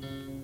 Second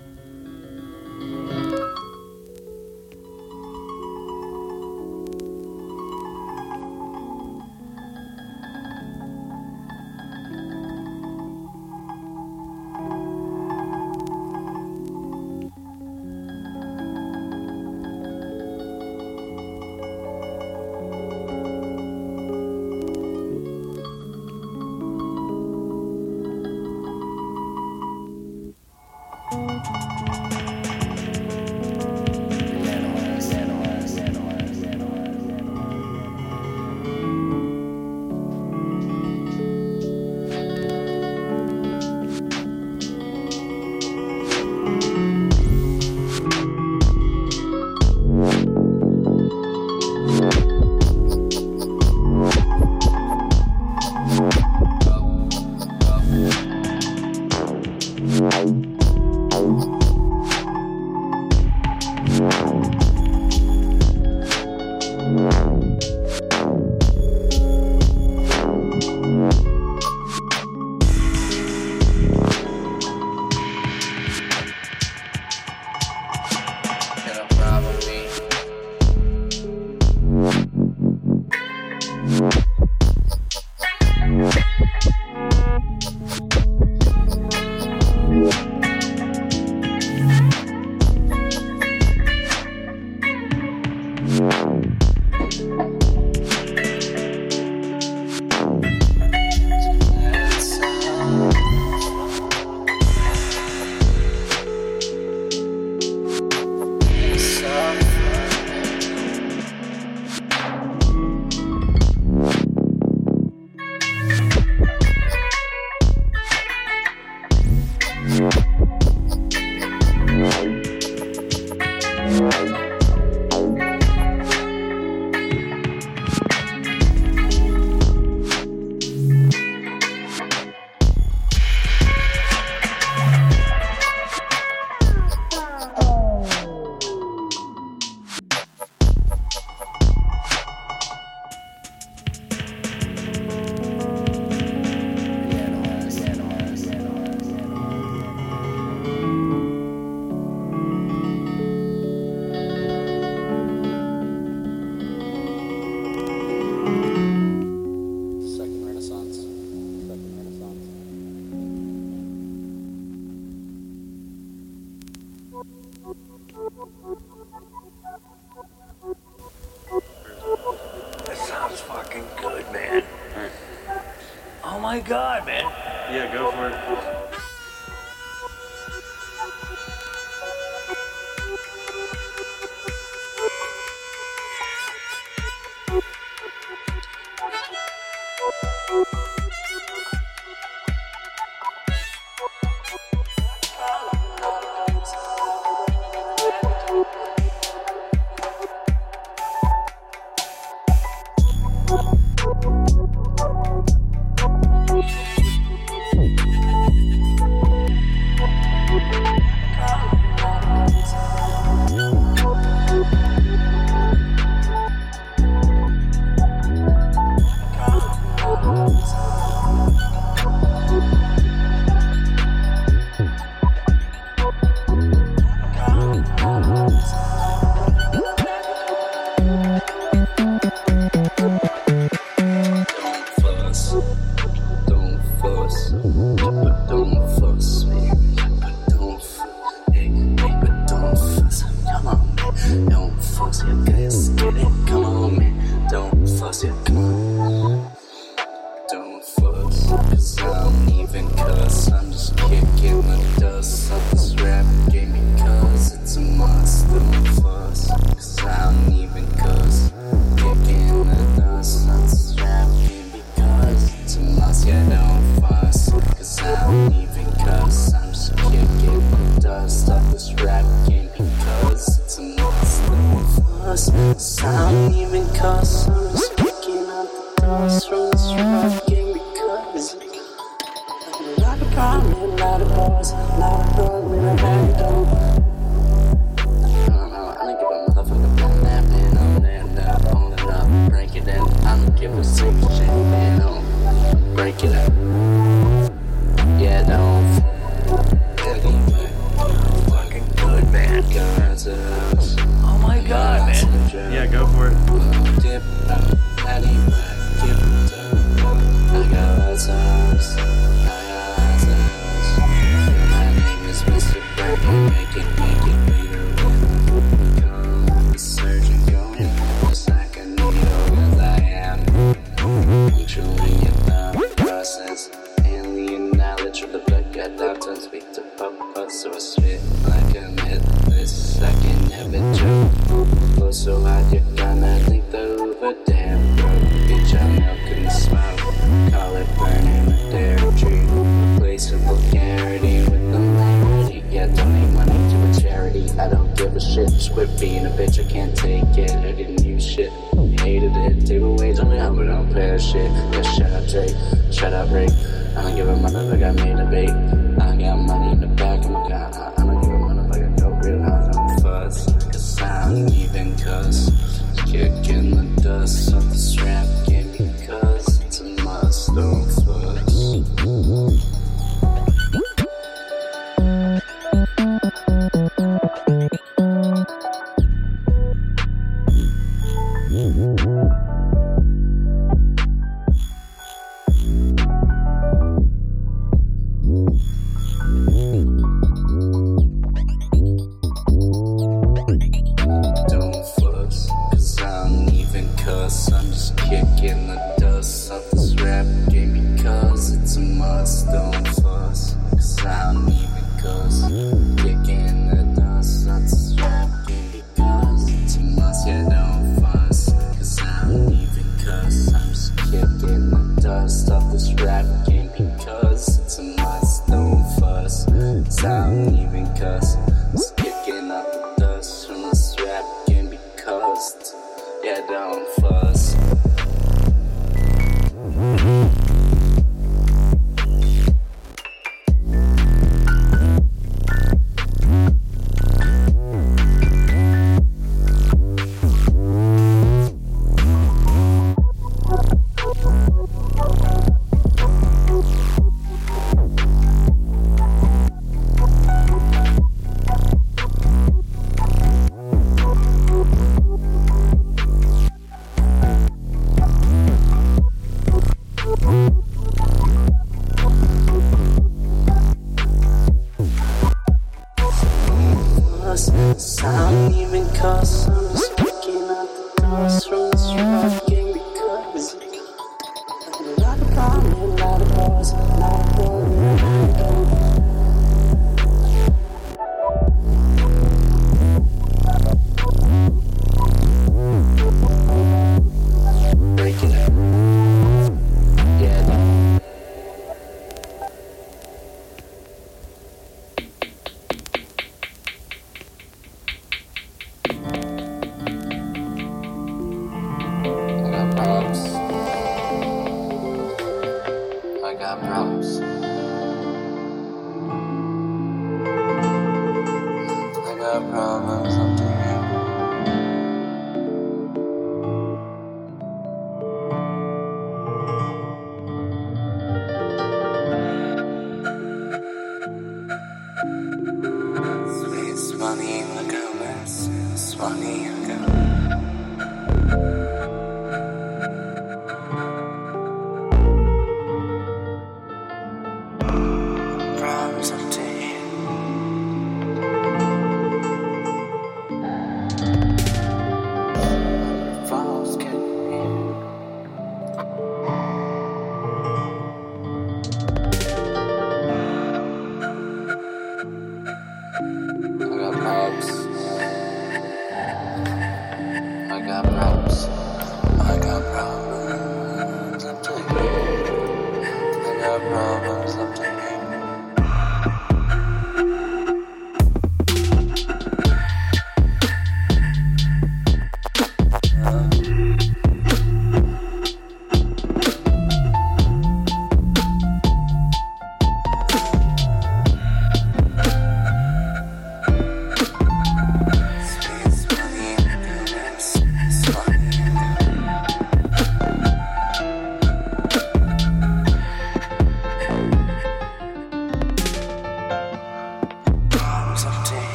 I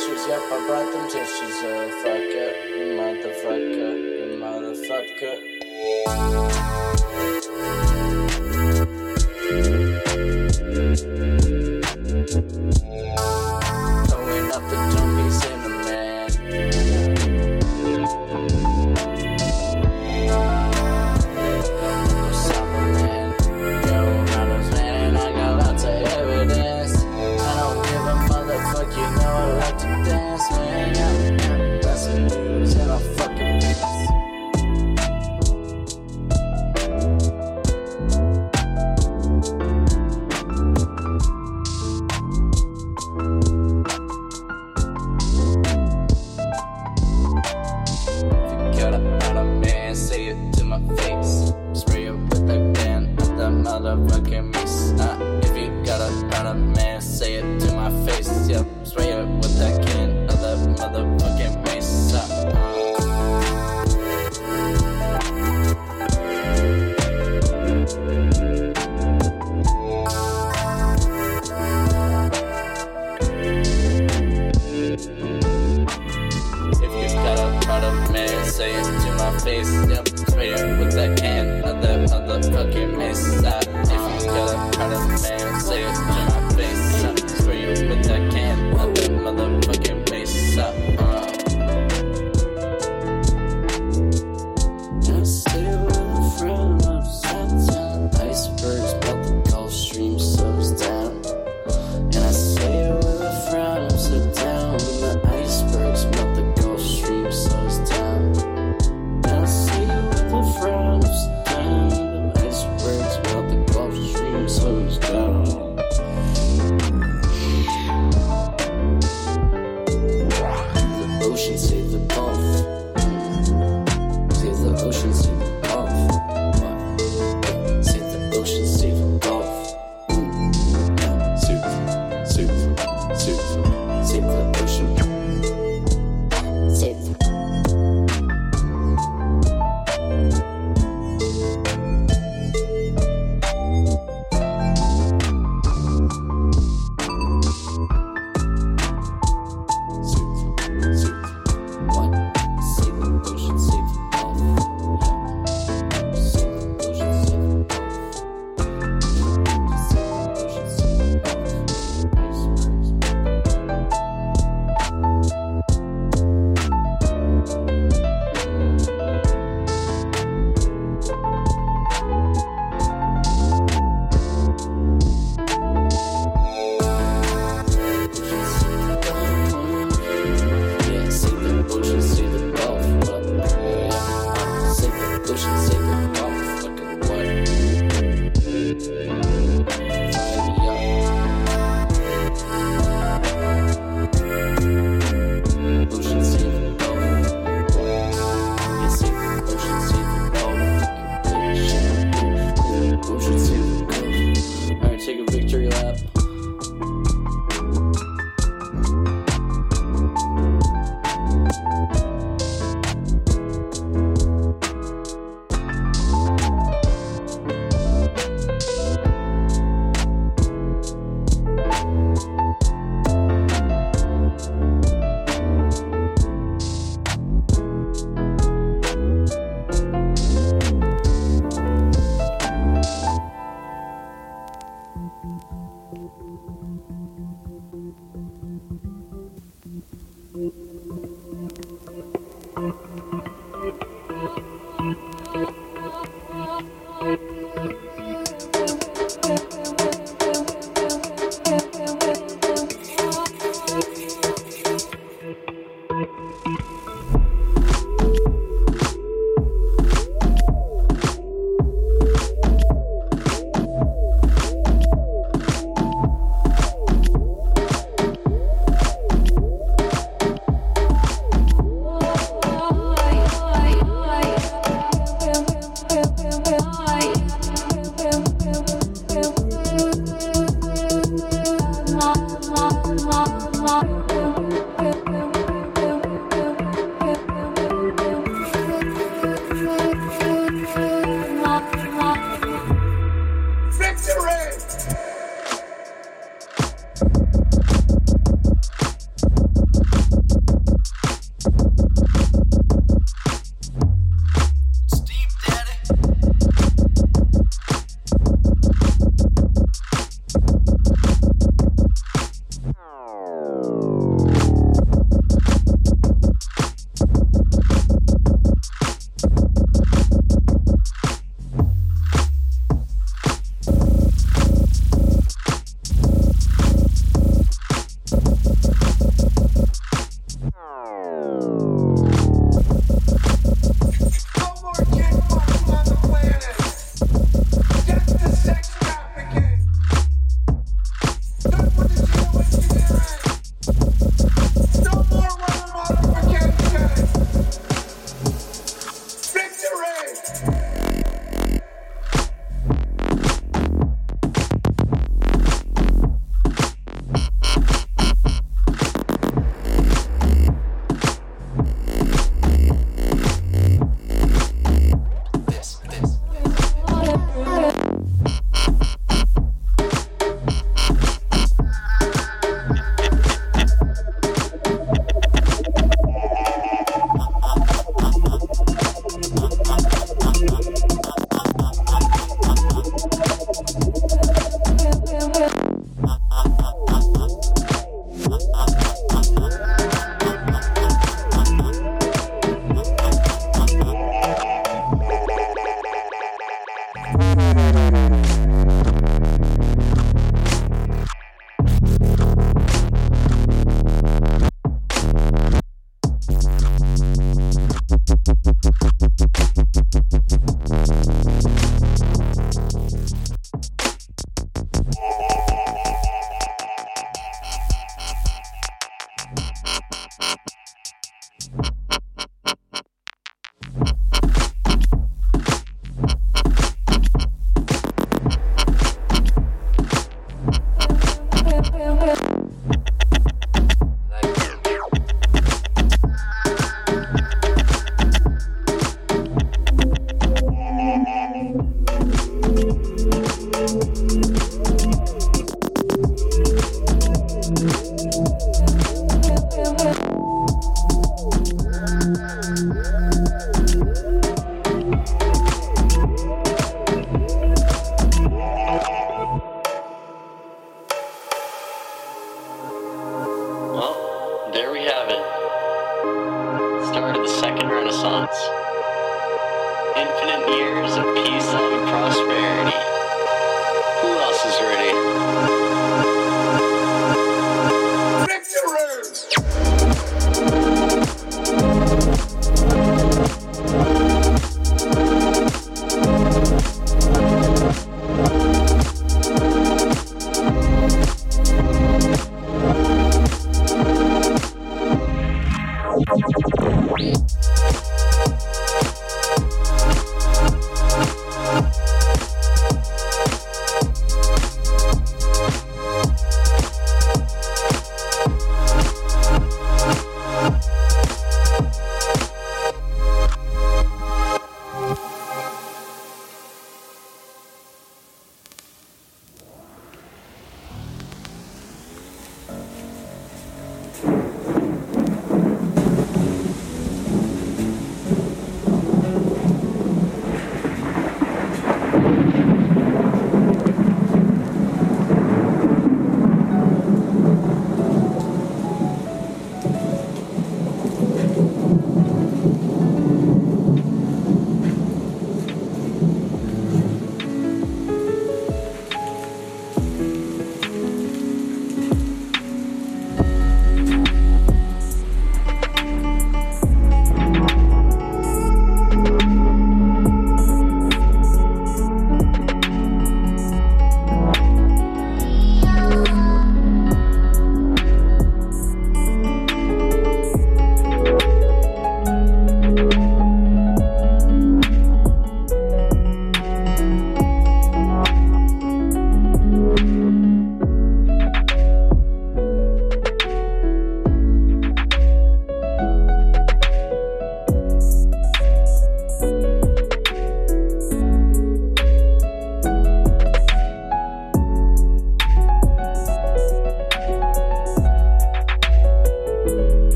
She's yep, I brought them tissues, oh fuck it, you motherfucker, you motherfucker. Motherfucker.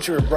picture of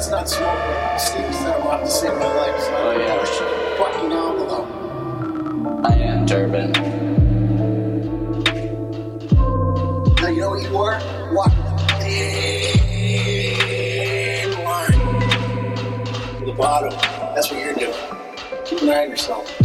That's not smoking. Steve's i'm about to save my life. So oh, yeah. Push fucking envelope. I am Durban. Now, you know what you are? What? The bottom. That's what you're doing. Keep an eye on yourself.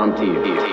A frontier.